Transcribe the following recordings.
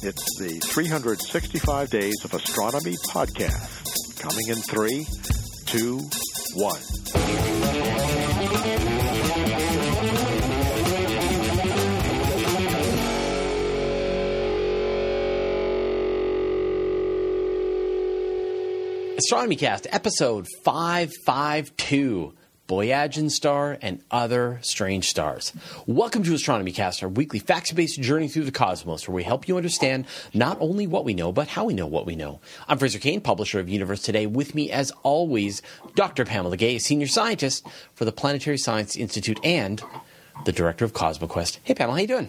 It's the 365 Days of Astronomy podcast. Coming in three, two, one. Astronomy Cast, episode 552 Boyajian Star and Other Strange Stars. Welcome to Astronomy Cast, our weekly facts based journey through the cosmos, where we help you understand not only what we know, but how we know what we know. I'm Fraser Cain, publisher of Universe Today. With me, as always, Dr. Pamela Gay, senior scientist for the Planetary Science Institute and the director of CosmoQuest. Hey, Pamela, how you doing?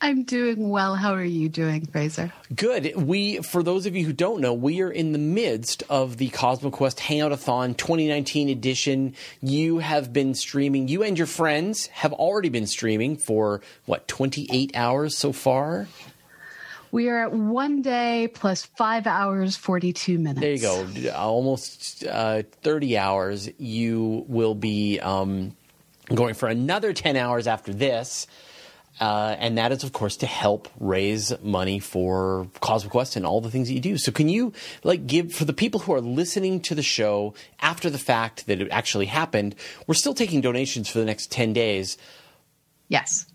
I'm doing well. How are you doing, Fraser? Good. We, for those of you who don't know, we are in the midst of the CosmoQuest Hangoutathon 2019 edition. You have been streaming. You and your friends have already been streaming for what 28 hours so far. We are at one day plus five hours, 42 minutes. There you go. Almost uh, 30 hours. You will be um, going for another 10 hours after this. Uh, and that is, of course, to help raise money for CosmoQuest and all the things that you do. So, can you like give for the people who are listening to the show after the fact that it actually happened? We're still taking donations for the next ten days. Yes.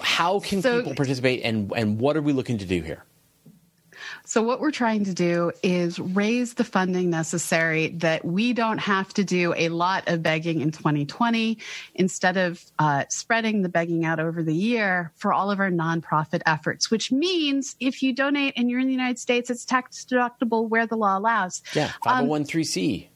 How can So- people participate, and and what are we looking to do here? So, what we're trying to do is raise the funding necessary that we don't have to do a lot of begging in 2020 instead of uh, spreading the begging out over the year for all of our nonprofit efforts, which means if you donate and you're in the United States, it's tax deductible where the law allows. Yeah, five hundred one three C.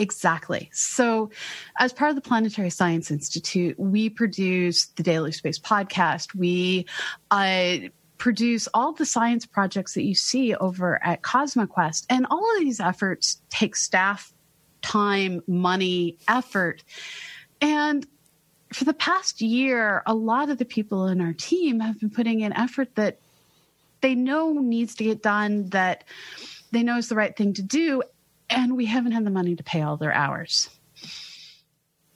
Exactly. So, as part of the Planetary Science Institute, we produce the Daily Space podcast. We uh, produce all the science projects that you see over at CosmoQuest. And all of these efforts take staff, time, money, effort. And for the past year, a lot of the people in our team have been putting in effort that they know needs to get done, that they know is the right thing to do, and we haven't had the money to pay all their hours.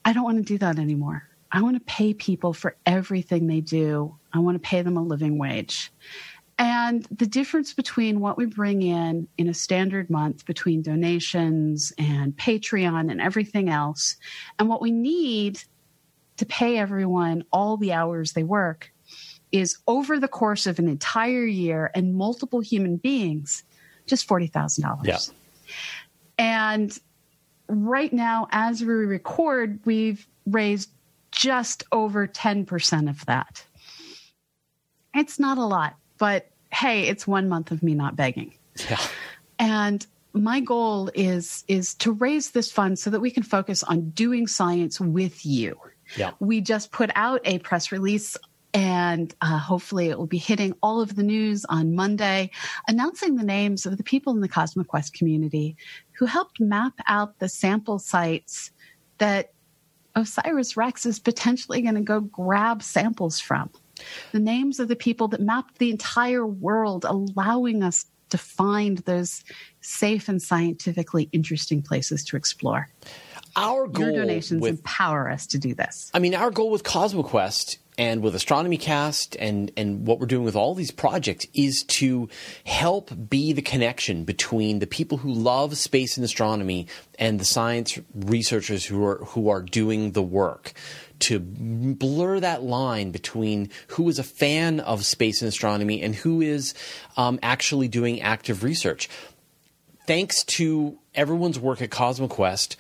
I don't want to do that anymore. I want to pay people for everything they do. I want to pay them a living wage. And the difference between what we bring in in a standard month between donations and Patreon and everything else, and what we need to pay everyone all the hours they work is over the course of an entire year and multiple human beings, just $40,000. Yeah. And right now, as we record, we've raised just over 10% of that. It's not a lot, but hey, it's one month of me not begging. Yeah. And my goal is is to raise this fund so that we can focus on doing science with you. Yeah. We just put out a press release and uh, hopefully it will be hitting all of the news on Monday, announcing the names of the people in the Cosmic CosmoQuest community who helped map out the sample sites that Osiris Rex is potentially going to go grab samples from. The names of the people that mapped the entire world, allowing us to find those safe and scientifically interesting places to explore. Our goal Your donations with empower us to do this. I mean, our goal with CosmoQuest and with Astronomy Cast and, and what we're doing with all these projects is to help be the connection between the people who love space and astronomy and the science researchers who are who are doing the work. To blur that line between who is a fan of space and astronomy and who is um, actually doing active research. Thanks to everyone's work at CosmoQuest,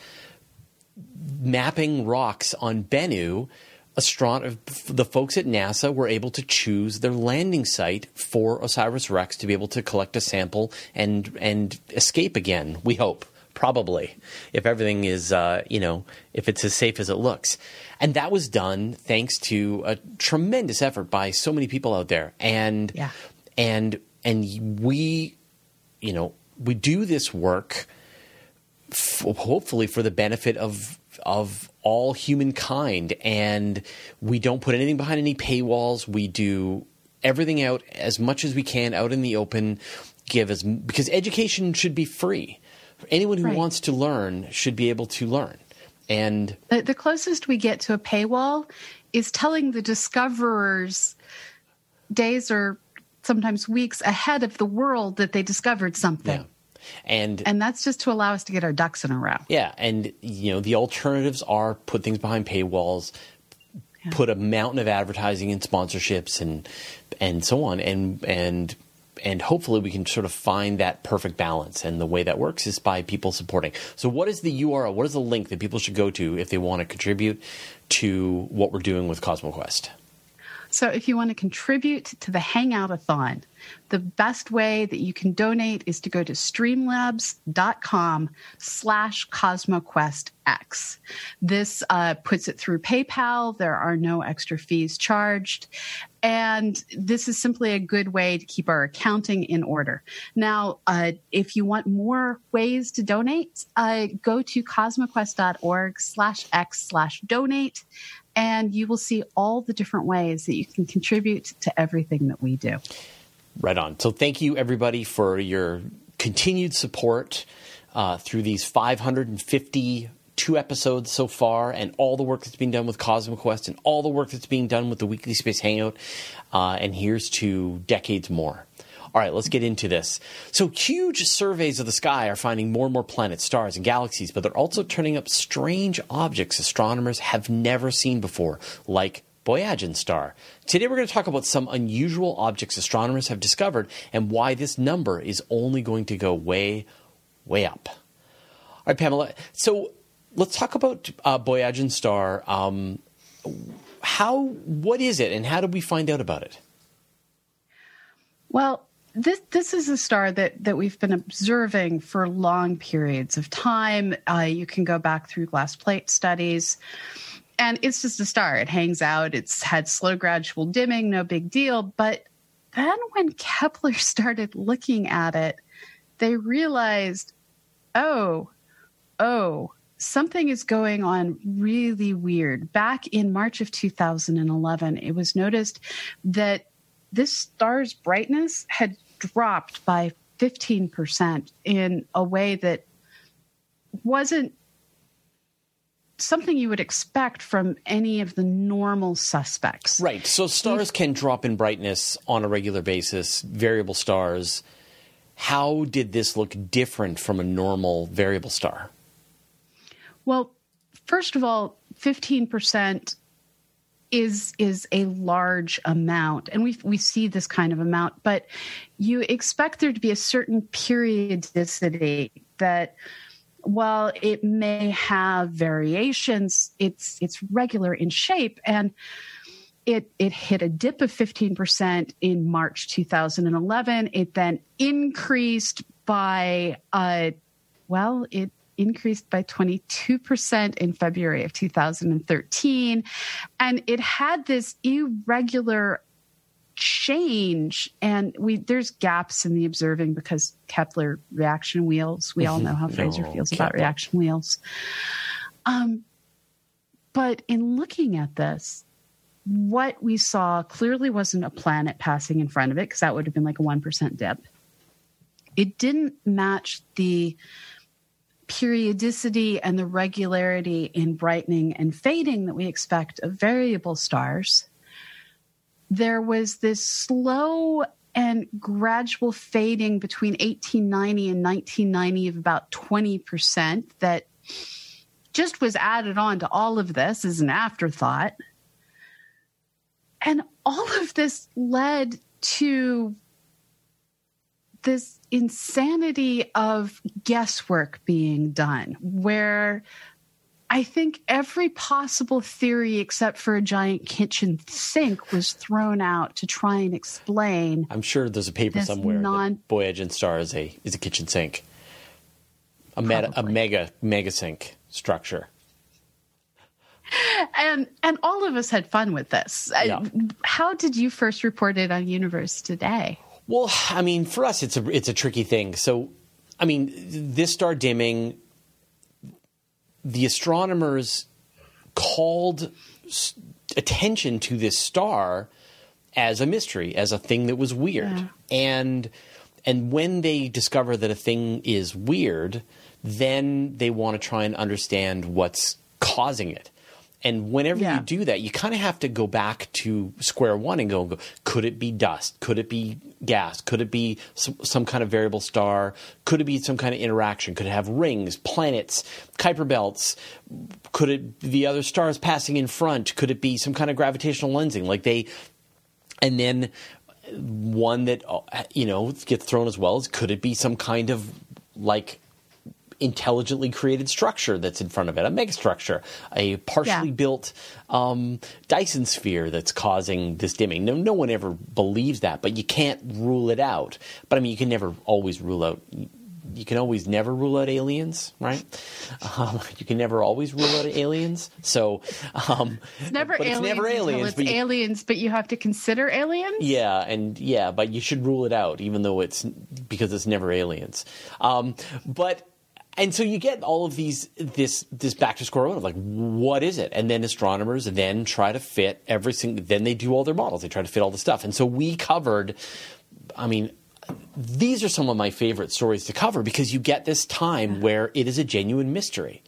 mapping rocks on Bennu, astron- the folks at NASA were able to choose their landing site for Osiris Rex to be able to collect a sample and and escape again. We hope, probably, if everything is uh, you know if it's as safe as it looks. And that was done thanks to a tremendous effort by so many people out there. And Yeah. and and we, you know, we do this work f- hopefully for the benefit of of all humankind and we don't put anything behind any paywalls we do everything out as much as we can out in the open give as because education should be free anyone who Right. wants to learn should be able to learn and The, the closest we get to a paywall is telling the discoverers days or sometimes weeks ahead of the world that they discovered something. Yeah. And And that's just to allow us to get our ducks in a row. yeah, and you know the alternatives are put things behind paywalls, put a mountain of advertising and sponsorships and and so on, and and and hopefully we can sort of find that perfect balance. And the way that works is by people supporting. So, what is the URL? What is the link that people should go to if they want to contribute to what we're doing with CosmoQuest? So if you want to contribute to the Hangout-a-thon, the best way that you can donate is to go to streamlabs.com slash CosmoQuestX. This uh, puts it through PayPal. There are no extra fees charged. And this is simply a good way to keep our accounting in order. Now, uh, if you want more ways to donate, uh, go to cosmoquest.org slash x slash donate and you will see all the different ways that you can contribute to everything that we do. Right on. So thank you everybody for your continued support uh, through these 552 episodes so far, and all the work that's being done with CosmoQuest, and all the work that's being done with the Weekly Space Hangout. Uh, and here's to decades more. All right, let's get into this. So, huge surveys of the sky are finding more and more planets, stars, and galaxies, but they're also turning up strange objects astronomers have never seen before, like Boyajian star. Today, we're going to talk about some unusual objects astronomers have discovered and why this number is only going to go way, way up. All right, Pamela. So, let's talk about uh, Boyajian star. Um, how? What is it, and how did we find out about it? Well, this this is a star that that we've been observing for long periods of time. Uh, you can go back through glass plate studies, and it's just a star. It hangs out. It's had slow gradual dimming, no big deal. But then when Kepler started looking at it, they realized, oh, oh, something is going on really weird. Back in March of 2011, it was noticed that this star's brightness had dropped by 15% in a way that wasn't something you would expect from any of the normal suspects. Right. So stars can drop in brightness on a regular basis, variable stars. How did this look different from a normal variable star? Well, first of all, 15% is is a large amount. And we we see this kind of amount but you expect there to be a certain periodicity that while it may have variations it's it's regular in shape. And it it hit a dip of 15% in March 2011 it then increased by uh well it increased by 22% in February of 2013. And it had this irregular change and we there's gaps in the observing because Kepler reaction wheels we all know how Fraser feels about reaction wheels. Um but in looking at this what we saw clearly wasn't a planet passing in front of it because that would have been like a 1% dip. It didn't match the periodicity and the regularity in brightening and fading that we expect of variable stars, there was this slow and gradual fading between 1890 and 1990 of about 20% that just was added on to all of this as an afterthought. And all of this led to this insanity of guesswork being done where I think every possible theory except for a giant kitchen sink was thrown out to try and explain. I'm sure there's a paper somewhere non- that Boyajian star is a is a kitchen sink, a, meta, a mega mega sink structure. And and all of us had fun with this. Yeah. How did you first report it on Universe Today? Well, I mean, for us, it's a it's a tricky thing. So, I mean, this star dimming, the astronomers called attention to this star as a mystery, as a thing that was weird, Yeah. and and when they discover that a thing is weird, then they want to try and understand what's causing it. And whenever Yeah. you do that, you kind of have to go back to square one and go, go, could it be dust? Could it be gas? Could it be some, some kind of variable star? Could it be some kind of interaction? Could it have rings, planets, Kuiper belts? Could it the other stars passing in front? Could it be some kind of gravitational lensing? Like they, and then one that uh, you know gets thrown as well is could it be some kind of like intelligently created structure that's in front of it, a megastructure, a partially Yeah. built um, Dyson sphere that's causing this dimming. No, no one ever believes that, but you can't rule it out. But I mean, you can never always rule out. You can always never rule out aliens, right? Um, you can never always rule out aliens. So um, It's never aliens. it's never aliens. It's but you- aliens, but you have to consider aliens. yeah, and yeah, but you should rule it out, even though it's because it's never aliens. Um, but and so you get all of these this this back to square one of like what is it, and then astronomers then try to fit every single. Then they do all their models. They try to fit all the stuff, and so we covered. I mean, these are some of my favorite stories to cover because you get this time where it is a genuine mystery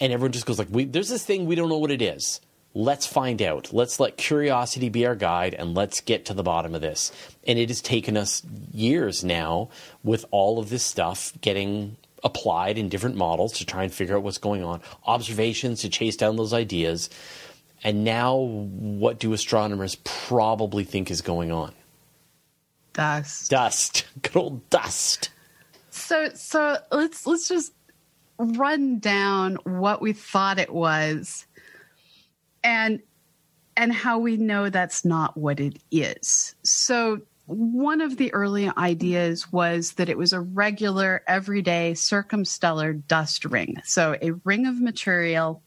and everyone just goes like we, there's this thing we don't know what it is let's find out let's let curiosity be our guide and let's get to the bottom of this and it has taken us years now with all of this stuff getting applied in different models to try and figure out what's going on observations to chase down those ideas and now what do astronomers probably think is going on Dust. dust good old dust So so let's let's just run down what we thought it was and and how we know that's not what it is. So one of the early ideas was that it was a regular everyday circumstellar dust ring. So a ring of material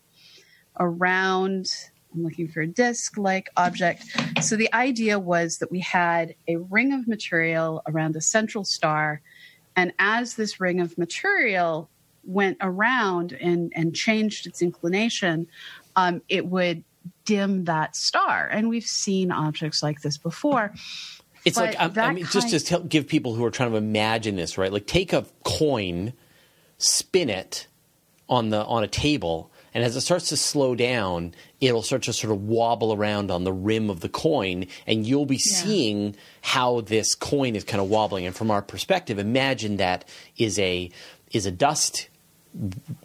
around I'm looking for a disc like object. So the idea was that we had a ring of material around a central star and as this ring of material went around and, and changed its inclination, um, it would dim that star. And we've seen objects like this before. It's But like um, I, mean, just to tell, give people who are trying to imagine this, right? Like take a coin, spin it on the on a table, and as it starts to slow down, it'll start to sort of wobble around on the rim of the coin, and you'll be seeing how this coin is kind of wobbling. And from our perspective, imagine that is a is a dust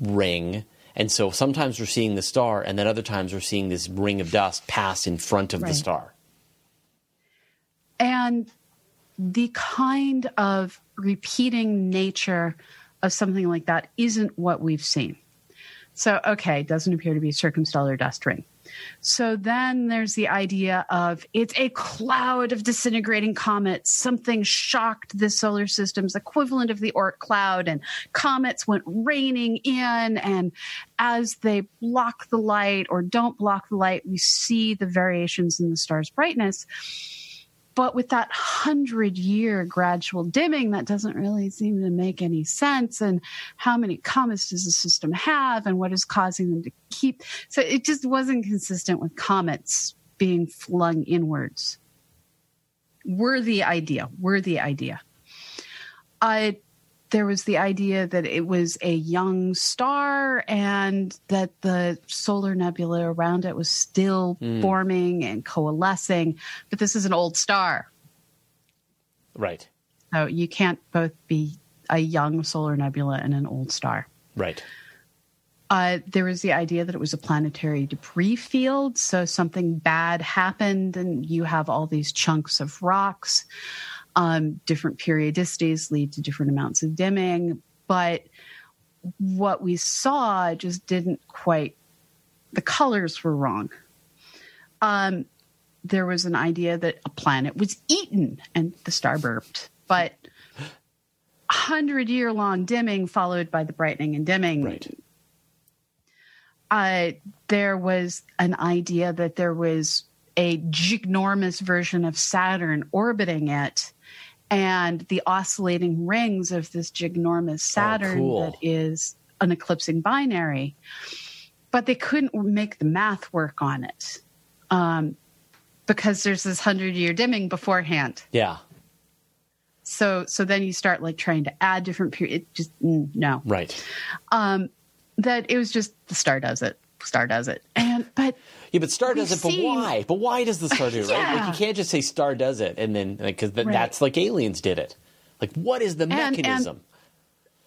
ring. And so sometimes we're seeing the star, and then other times we're seeing this ring of dust pass in front of the star. And the kind of repeating nature of something like that isn't what we've seen. So, okay, doesn't appear to be a circumstellar dust ring. So then there's the idea of it's a cloud of disintegrating comets. Something shocked the solar system's equivalent of the Oort cloud, and comets went raining in. And as they block the light or don't block the light, we see the variations in the star's brightness. But with that hundred year gradual dimming, that doesn't really seem to make any sense. And how many comets does the system have, and what is causing them to keep? So it just wasn't consistent with comets being flung inwards. Worthy idea, worthy idea. Uh, there was the idea that it was a young star and that the solar nebula around it was still forming and coalescing. But this is an old star. Right. So you can't both be a young solar nebula and an old star. Right. Uh, there was the idea that it was a planetary debris field. So something bad happened, and you have all these chunks of rocks. Um, different periodicities lead to different amounts of dimming. But what we saw just didn't quite, the colors were wrong. Um, there was an idea that a planet was eaten and the star burped. But 100 year long dimming followed by the brightening and dimming Right. uh, there was an idea that there was a ginormous version of Saturn orbiting it, and the oscillating rings of this ginormous Saturn cool. that is an eclipsing binary. But they couldn't make the math work on it um, because there's this hundred year dimming beforehand. Yeah. So, so then you start like trying to add different periods. Just mm, no Right. um, that it was just the star does it. star does it. And but yeah, but star does it. But seen- why? But why does the star do it? Right? Like you can't just say star does it and then because Right. that's like aliens did it. Like what is the And- and- mechanism?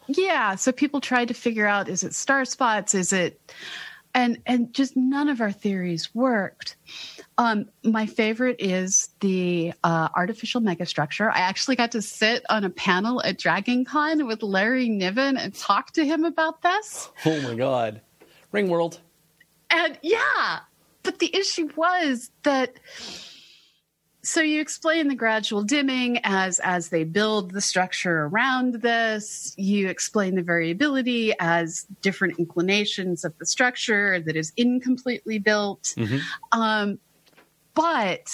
yeah, so people tried to figure out is it star spots? Is it and and just none of our theories worked. Um, my favorite is the uh, artificial megastructure. I actually got to sit on a panel at Dragon Con with Larry Niven and talk to him about this. oh my god, Ringworld. And yeah, but the issue was that so you explain the gradual dimming as as they build the structure around this. You explain the variability as different inclinations of the structure that is incompletely built. Um, but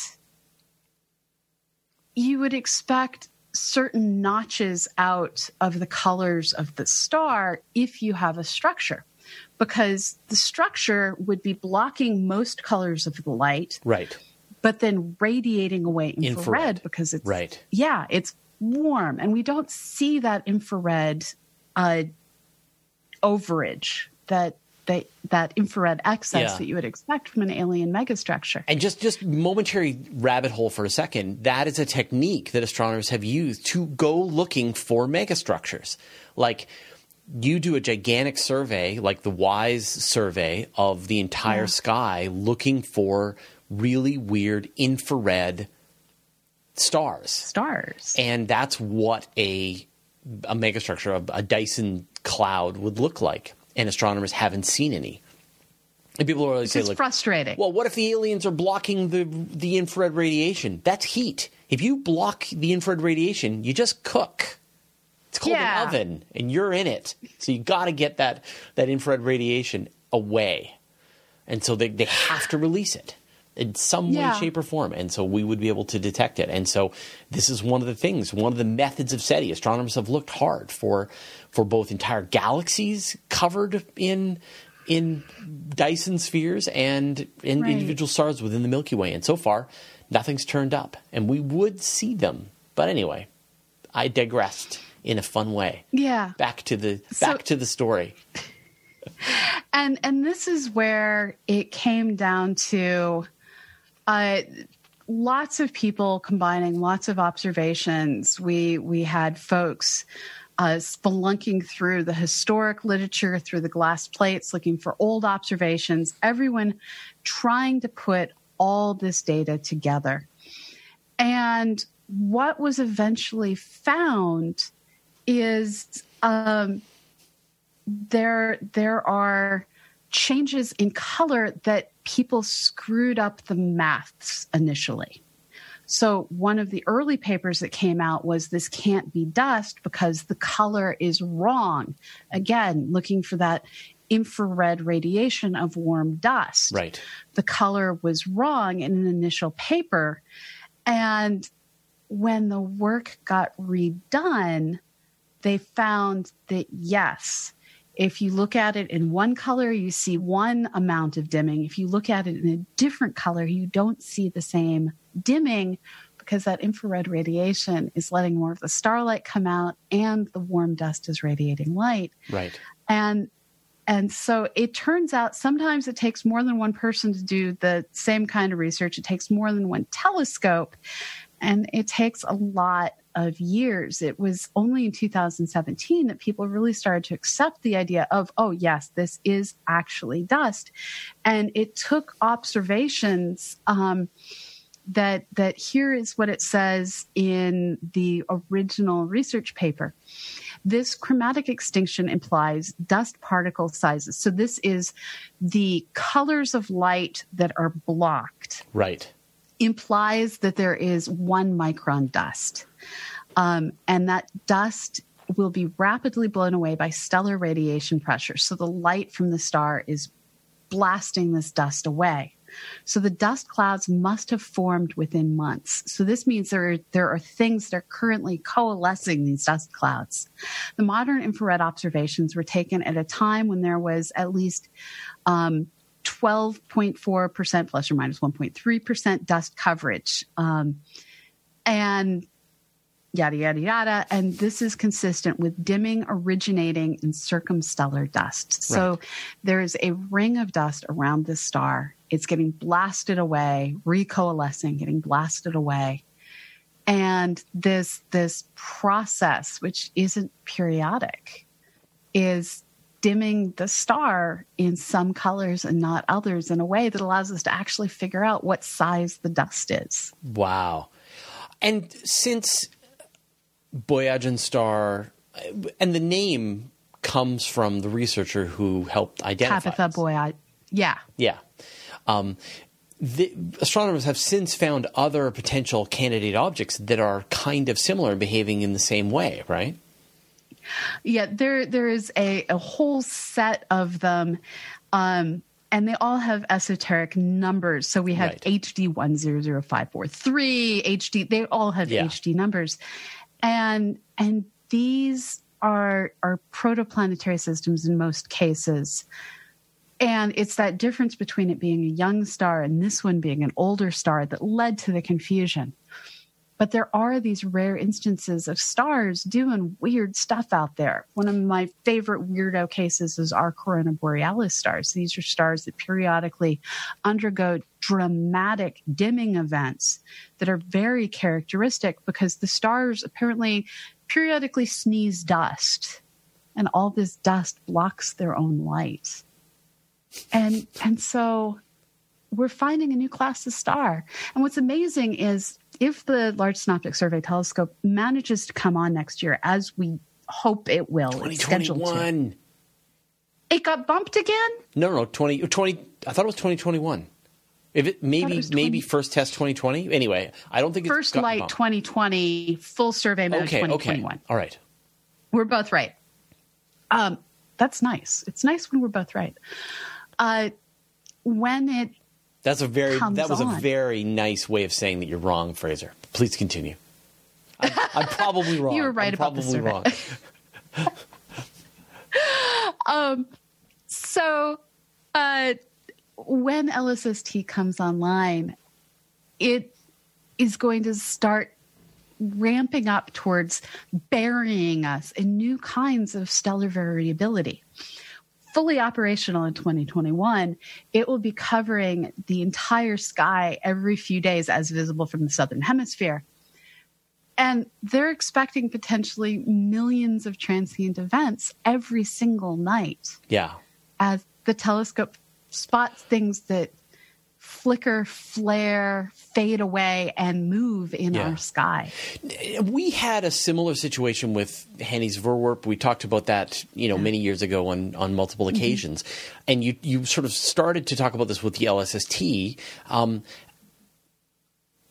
you would expect certain notches out of the colors of the star if you have a structure because the structure would be blocking most colors of the light Right. but then radiating away infrared, Infrared. because it's Right. yeah it's warm and we don't see that infrared uh, overage that that that infrared excess Yeah. that you would expect from an alien megastructure And just just momentary rabbit hole for a second. That is a technique that astronomers have used to go looking for megastructures. Like you do a gigantic survey, like the WISE survey of the entire Yeah. sky, looking for really weird infrared stars. stars And that's what a a megastructure, a, a Dyson cloud would look like. And astronomers haven't seen any. And people are always say, like, frustrating well, what if the aliens are blocking the the infrared radiation? That's heat. If you block the infrared radiation, you just cook. It's called Yeah. an oven, and you're in it. So you got to get that that infrared radiation away, and so they they have to release it in some Yeah. way, shape, or form. And so we would be able to detect it. And so this is one of the things, one of the methods of SETI. Astronomers have looked hard for for both entire galaxies covered in in Dyson spheres and in Right. individual stars within the Milky Way. And so far, nothing's turned up. And we would see them. But anyway, I digressed in a fun way. yeah Back to the So- back to the story. and and this is where it came down to uh, lots of people combining lots of observations. We we had folks uh, spelunking through the historic literature, through the glass plates, looking for old observations. Everyone trying to put all this data together, and what was eventually found is. Um, there there are changes in color that people screwed up the maths initially. So one of the early papers that came out was this can't be dust because the color is wrong. Again, looking for that infrared radiation of warm dust Right. the color was wrong in an initial paper. And when the work got redone, they found that yes, if you look at it in one color, you see one amount of dimming. If you look at it in a different color, you don't see the same dimming because that infrared radiation is letting more of the starlight come out and the warm dust is radiating light Right. and and so it turns out sometimes it takes more than one person to do the same kind of research it takes more than one telescope and it takes a lot of years it was only in 2017 that people really started to accept the idea of oh yes this is actually dust and it took observations um, that that here is what it says in the original research paper this chromatic extinction implies dust particle sizes. So this is the colors of light that are blocked Right. Implies that there is one micron dust. Um, and that dust will be rapidly blown away by stellar radiation pressure. So the light from the star is blasting this dust away. So the dust clouds must have formed within months. So this means there are, there are things that are currently coalescing these dust clouds. The modern infrared observations were taken at a time when there was at least um, 12.4% plus or minus 1.3% dust coverage. Um, and yada, yada, yada. And this is consistent with dimming originating in circumstellar dust. So Right. there is a ring of dust around this star. It's getting blasted away, recoalescing, getting blasted away. And this this process, which isn't periodic, is dimming the star in some colors and not others in a way that allows us to actually figure out what size the dust is. Wow. And since Boyajian star, and the name comes from the researcher who helped identify. Tabitha this. boy, I, yeah. Yeah. Um, the astronomers have since found other potential candidate objects that are kind of similar and behaving in the same way, right? Yeah, there there is a, a whole set of them. Um, and they all have esoteric numbers. So we have Right. HD one zero zero five four three, HD they all have Yeah. HD numbers. And and these are are protoplanetary systems in most cases. And it's that difference between it being a young star and this one being an older star that led to the confusion. But there are these rare instances of stars doing weird stuff out there. One of my favorite weirdo cases is R Coronae Borealis stars. These are stars that periodically undergo dramatic dimming events that are very characteristic because the stars apparently periodically sneeze dust, and all this dust blocks their own light. And and so we're finding a new class of star. And what's amazing is if the Large Synoptic Survey Telescope manages to come on next year, as we hope it will, it's scheduled to. It got bumped again? No, no, 20, 20 I thought it was 2021. If it maybe was maybe 20 first test 2020. Anyway, I don't think it's First light bumped. 2020, full survey mode Okay, 2021. okay. All right. We're both right. Um, that's nice. It's nice when we're both right. Uh, when it That's a very that was on. a very nice way of saying that you're wrong, Fraser. Please continue. I'm, I'm probably wrong. You were right I'm about probably wrong. So, uh, when LSST comes online, it is going to start ramping up towards burying us in new kinds of stellar variability. Fully operational in 2021, it will be covering the entire sky every few days as visible from the southern hemisphere. And they're expecting potentially millions of transient events every single night Yeah. as the telescope spots things that flicker, flare, fade away, and move in Yeah. our sky. We had a similar situation with Hanny's Voorwerp. We talked about that, you know, many years ago on, on multiple Mm-hmm. occasions. And you, you sort of started to talk about this with the LSST. Um,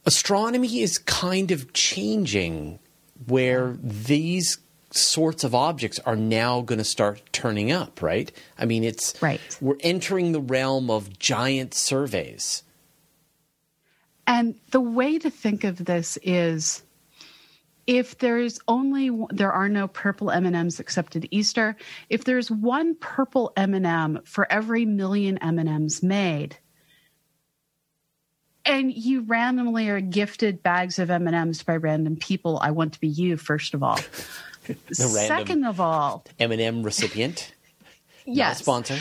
astronomy is kind of changing where these sorts of objects are now going to start turning up, right? I mean, it's Right. We're entering the realm of giant surveys. And the way to think of this is if there's only there are no purple M&Ms except at Easter, if there's one purple M&M for every million M&Ms made, and you randomly are gifted bags of M&Ms by random people, I want to be you first of all. Second of all, M&M recipient, yes. sponsor.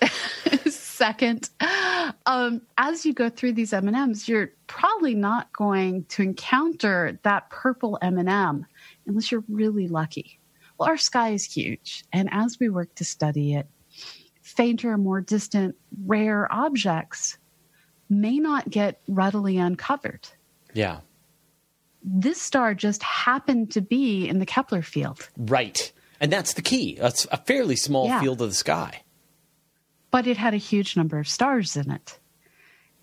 second um, as you go through these m&ms you're probably not going to encounter that purple m&m unless you're really lucky well our sky is huge and as we work to study it fainter more distant rare objects may not get readily uncovered Yeah. This star just happened to be in the kepler field Right. And that's the key. It's a fairly small Yeah. field of the sky. but it had a huge number of stars in it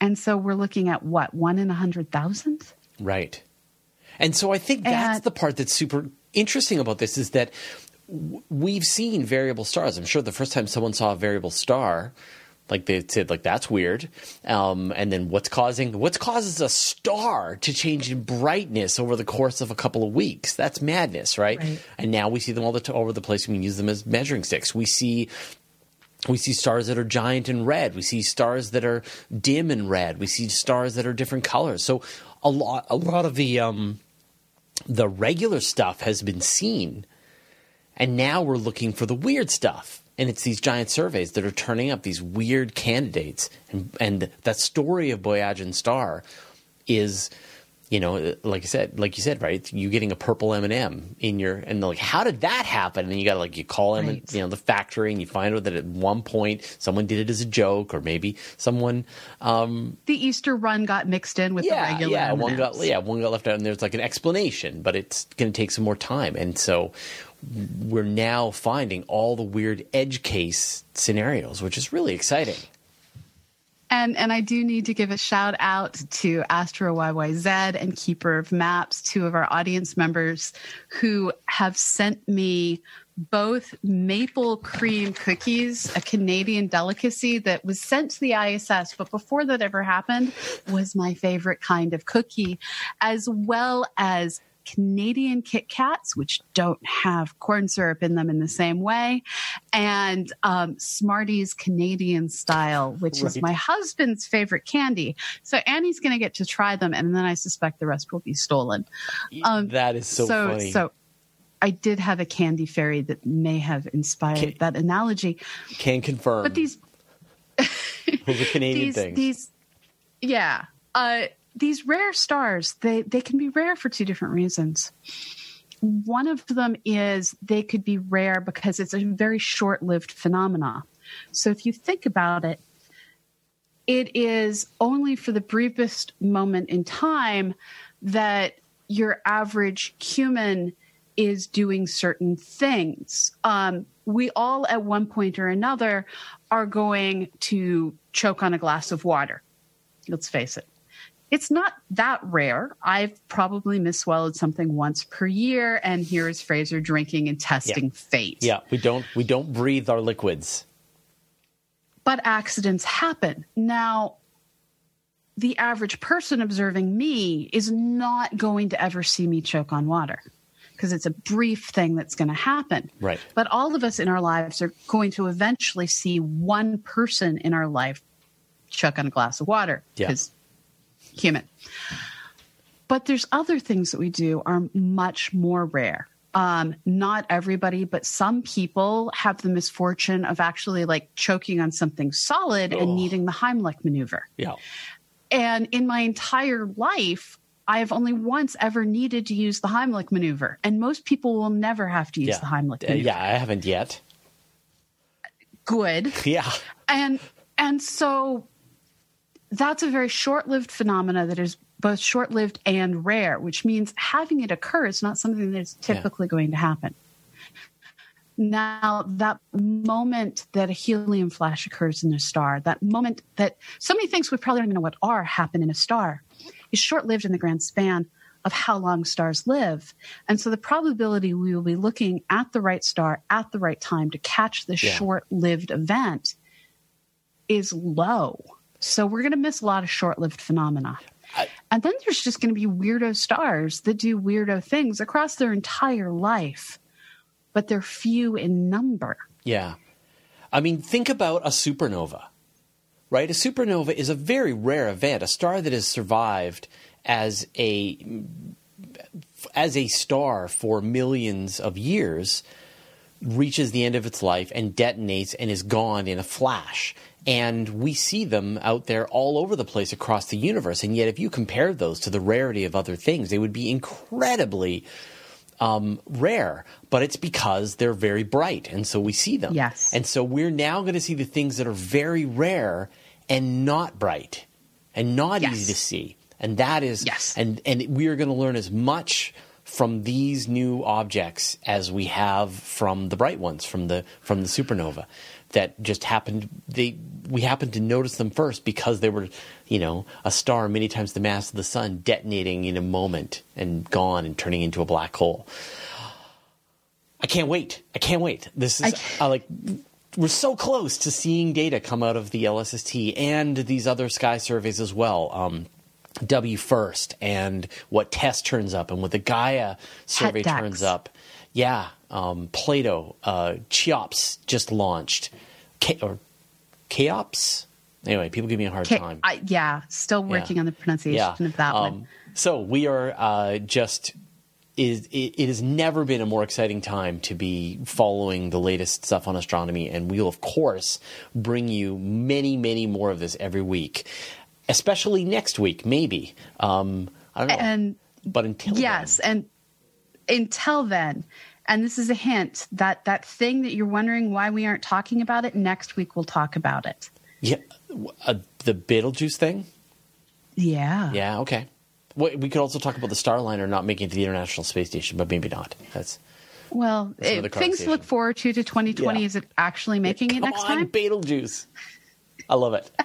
and so we're looking at what one in a hundred thousand Right. And so I think that's And- the part that's super interesting about this is that w- we've seen variable stars. I'm sure the first time someone saw a variable star, like they said, like that's weird. Um, and then what's causing what causes a star to change in brightness over the course of a couple of weeks? That's madness, right? Right. And now we see them all the t- over the place. We use them as measuring sticks. We see we see stars that are giant and red. We see stars that are dim and red. We see stars that are different colors. So a lot, a lot of the um, the regular stuff has been seen, and now we're looking for the weird stuff. And it's these giant surveys that are turning up these weird candidates, and and that story of Boyajian Star is you know, like I said, like you said, right? You getting a purple M and m in your, and like, how did that happen? And you got to like, you call right. you know, the factory, and you find out that at one point someone did it as a joke, or maybe someone. Um, the Easter run got mixed in with yeah, the regular. Yeah, M&Ms. one got yeah, one got left out, and there's like an explanation, but it's going to take some more time, and so we're now finding all the weird edge case scenarios, which is really exciting. And and I do need to give a shout out to Astro YYZ and Keeper of Maps, two of our audience members who have sent me both maple cream cookies, a Canadian delicacy that was sent to the ISS, but before that ever happened, was my favorite kind of cookie, as well as Canadian Kit Kats, which don't have corn syrup in them in the same way, and um, Smarties Canadian style, which right. is my husband's favorite candy. So Annie's going to get to try them, and then I suspect the rest will be stolen. Um, that is so, so funny. So I did have a candy fairy that may have inspired can, that analogy. Can confirm. But these, those Canadian these, things. These, yeah. Uh, these rare stars, they, they can be rare for two different reasons. One of them is they could be rare because it's a very short lived phenomena. So if you think about it, it is only for the briefest moment in time that your average human is doing certain things. Um, we all, at one point or another, are going to choke on a glass of water. Let's face it it's not that rare. I've probably misswallowed something once per year, and here is Fraser drinking and testing yeah. fate. Yeah, we don't we don't breathe our liquids. But accidents happen. Now, the average person observing me is not going to ever see me choke on water because it's a brief thing that's going to happen. Right. But all of us in our lives are going to eventually see one person in our life choke on a glass of water because yeah human. But there's other things that we do are much more rare. Um, not everybody, but some people have the misfortune of actually like choking on something solid oh. and needing the Heimlich maneuver. Yeah. And in my entire life, I have only once ever needed to use the Heimlich maneuver, and most people will never have to use yeah. the Heimlich uh, maneuver. yeah, I haven't yet. Good. Yeah. And and so that's a very short lived phenomena that is both short lived and rare, which means having it occur is not something that is typically yeah. going to happen. Now, that moment that a helium flash occurs in a star, that moment that so many things we probably don't even know what are happen in a star, is short lived in the grand span of how long stars live. And so the probability we will be looking at the right star at the right time to catch this yeah. short lived event is low. So we're going to miss a lot of short lived phenomena. I, and then there's just going to be weirdo stars that do weirdo things across their entire life, but they're few in number. Yeah. I mean, think about a supernova, right? A supernova is a very rare event, a star that has survived as a as a star for millions of years reaches the end of its life and detonates and is gone in a flash. And we see them out there all over the place across the universe. And yet, if you compare those to the rarity of other things, they would be incredibly um, rare. But it's because they're very bright. And so we see them. Yes. And so we're now going to see the things that are very rare and not bright and not yes. easy to see. And that is, yes. and, and we are going to learn as much from these new objects as we have from the bright ones from the from the supernova that just happened they we happened to notice them first because they were you know a star many times the mass of the sun detonating in a moment and gone and turning into a black hole. I can't wait. I can't wait. This is uh, like we're so close to seeing data come out of the lsst and these other sky surveys as well. Um, WFIRST and what TESS turns up and what the Gaia survey turns up. Yeah, um, Plato, uh, Cheops just launched, K- or Cheops. Anyway, people give me a hard K- time. I, yeah, still working yeah. on the pronunciation yeah. of that um, one. So we are uh, just is it, it has never been a more exciting time to be following the latest stuff on astronomy, and we'll of course bring you many, many more of this every week, especially next week, maybe. Um, I don't know, And but until yes, then, and until then, and this is a hint that that thing that you're wondering why we aren't talking about it next week we'll talk about it. yeah, uh, the Betelgeuse thing. Yeah. Yeah, okay. We could also talk about the Starliner not making it to the International Space Station, but maybe not. That's Well, it, things to look forward to to 2020 Yeah. is it actually making it come next on, time? Betelgeuse. I love it.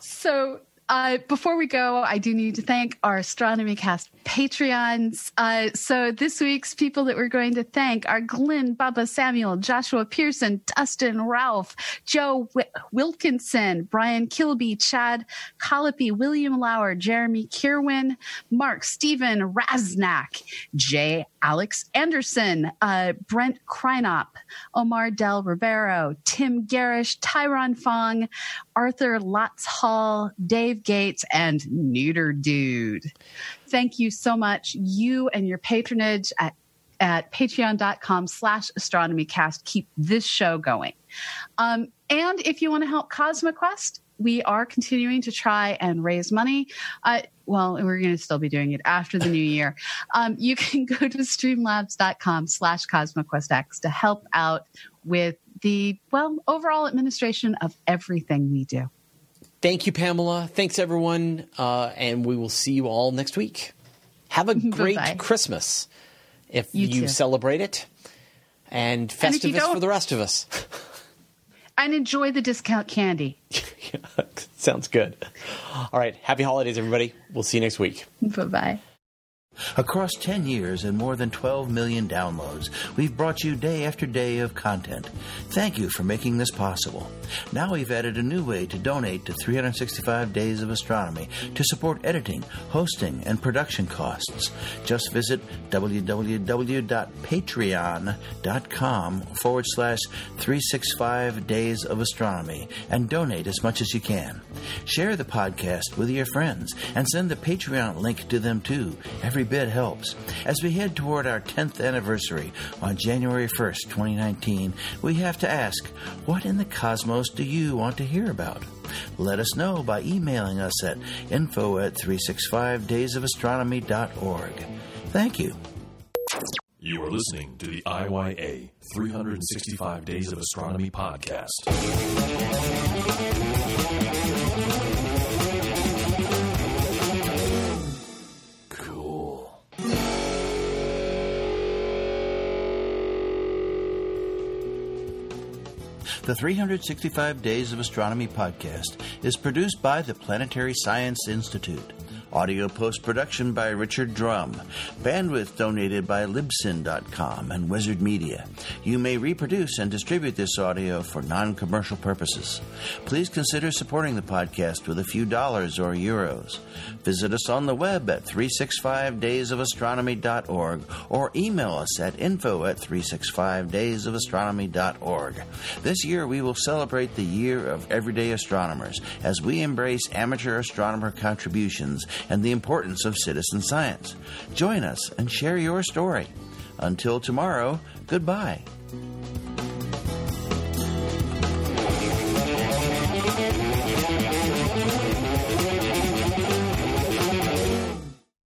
So, uh, before we go, I do need to thank our Astronomy Cast Patreons. Uh, so, this week's people that we're going to thank are Glenn, Bubba, Samuel, Joshua Pearson, Dustin, Ralph, Joe Wi- Wilkinson, Brian Kilby, Chad Colopy, William Lauer, Jeremy Kirwin, Mark, Stephen Raznak, Jay Alex Anderson, uh, Brent Kreinop, Omar Del Rivero, Tim Garish, Tyron Fong, Arthur Lotz Hall, Dave Gates, and Neuter Dude. Thank you so much. You and your patronage at at patreon.com slash astronomycast keep this show going. Um, and if you want to help CosmoQuest, we are continuing to try and raise money. Uh, well, we're going to still be doing it after the new year. Um, you can go to streamlabs.com slash CosmoQuestX to help out with the, well, overall administration of everything we do. Thank you, Pamela. Thanks, everyone. Uh, and we will see you all next week. Have a great Bye-bye. Christmas if You you, celebrate it, and Festivus for the rest of us. And enjoy the discount candy. Sounds good. All right. Happy holidays, everybody. We'll see you next week. Bye bye. Across 10 years and more than 12 million downloads, we've brought you day after day of content. Thank you for making this possible. Now we've added a new way to donate to 365 Days of Astronomy to support editing, hosting, and production costs. Just visit www.patreon.com forward slash 365 Days of Astronomy and donate as much as you can. Share the podcast with your friends and send the Patreon link to them too. Every bit helps. As we head toward our 10th anniversary on January 1st, 2019, we have to ask, what in the cosmos do you want to hear about? Let us know by emailing us at info at 365daysofastronomy.org. Thank you. You are listening to the IYA 365 Days of Astronomy podcast. The 365 Days of Astronomy podcast is produced by the Planetary Science Institute. Audio post production by Richard Drumm. Bandwidth donated by Libsyn.com and Wizzard Media. You may reproduce and distribute this audio for non commercial purposes. Please consider supporting the podcast with a few dollars or euros. Visit us on the web at 365daysofastronomy.org or email us at info at 365daysofastronomy.org. This year we will celebrate the year of everyday astronomers as we embrace amateur astronomer contributions and the importance of citizen science. Join us and share your story. Until tomorrow, goodbye.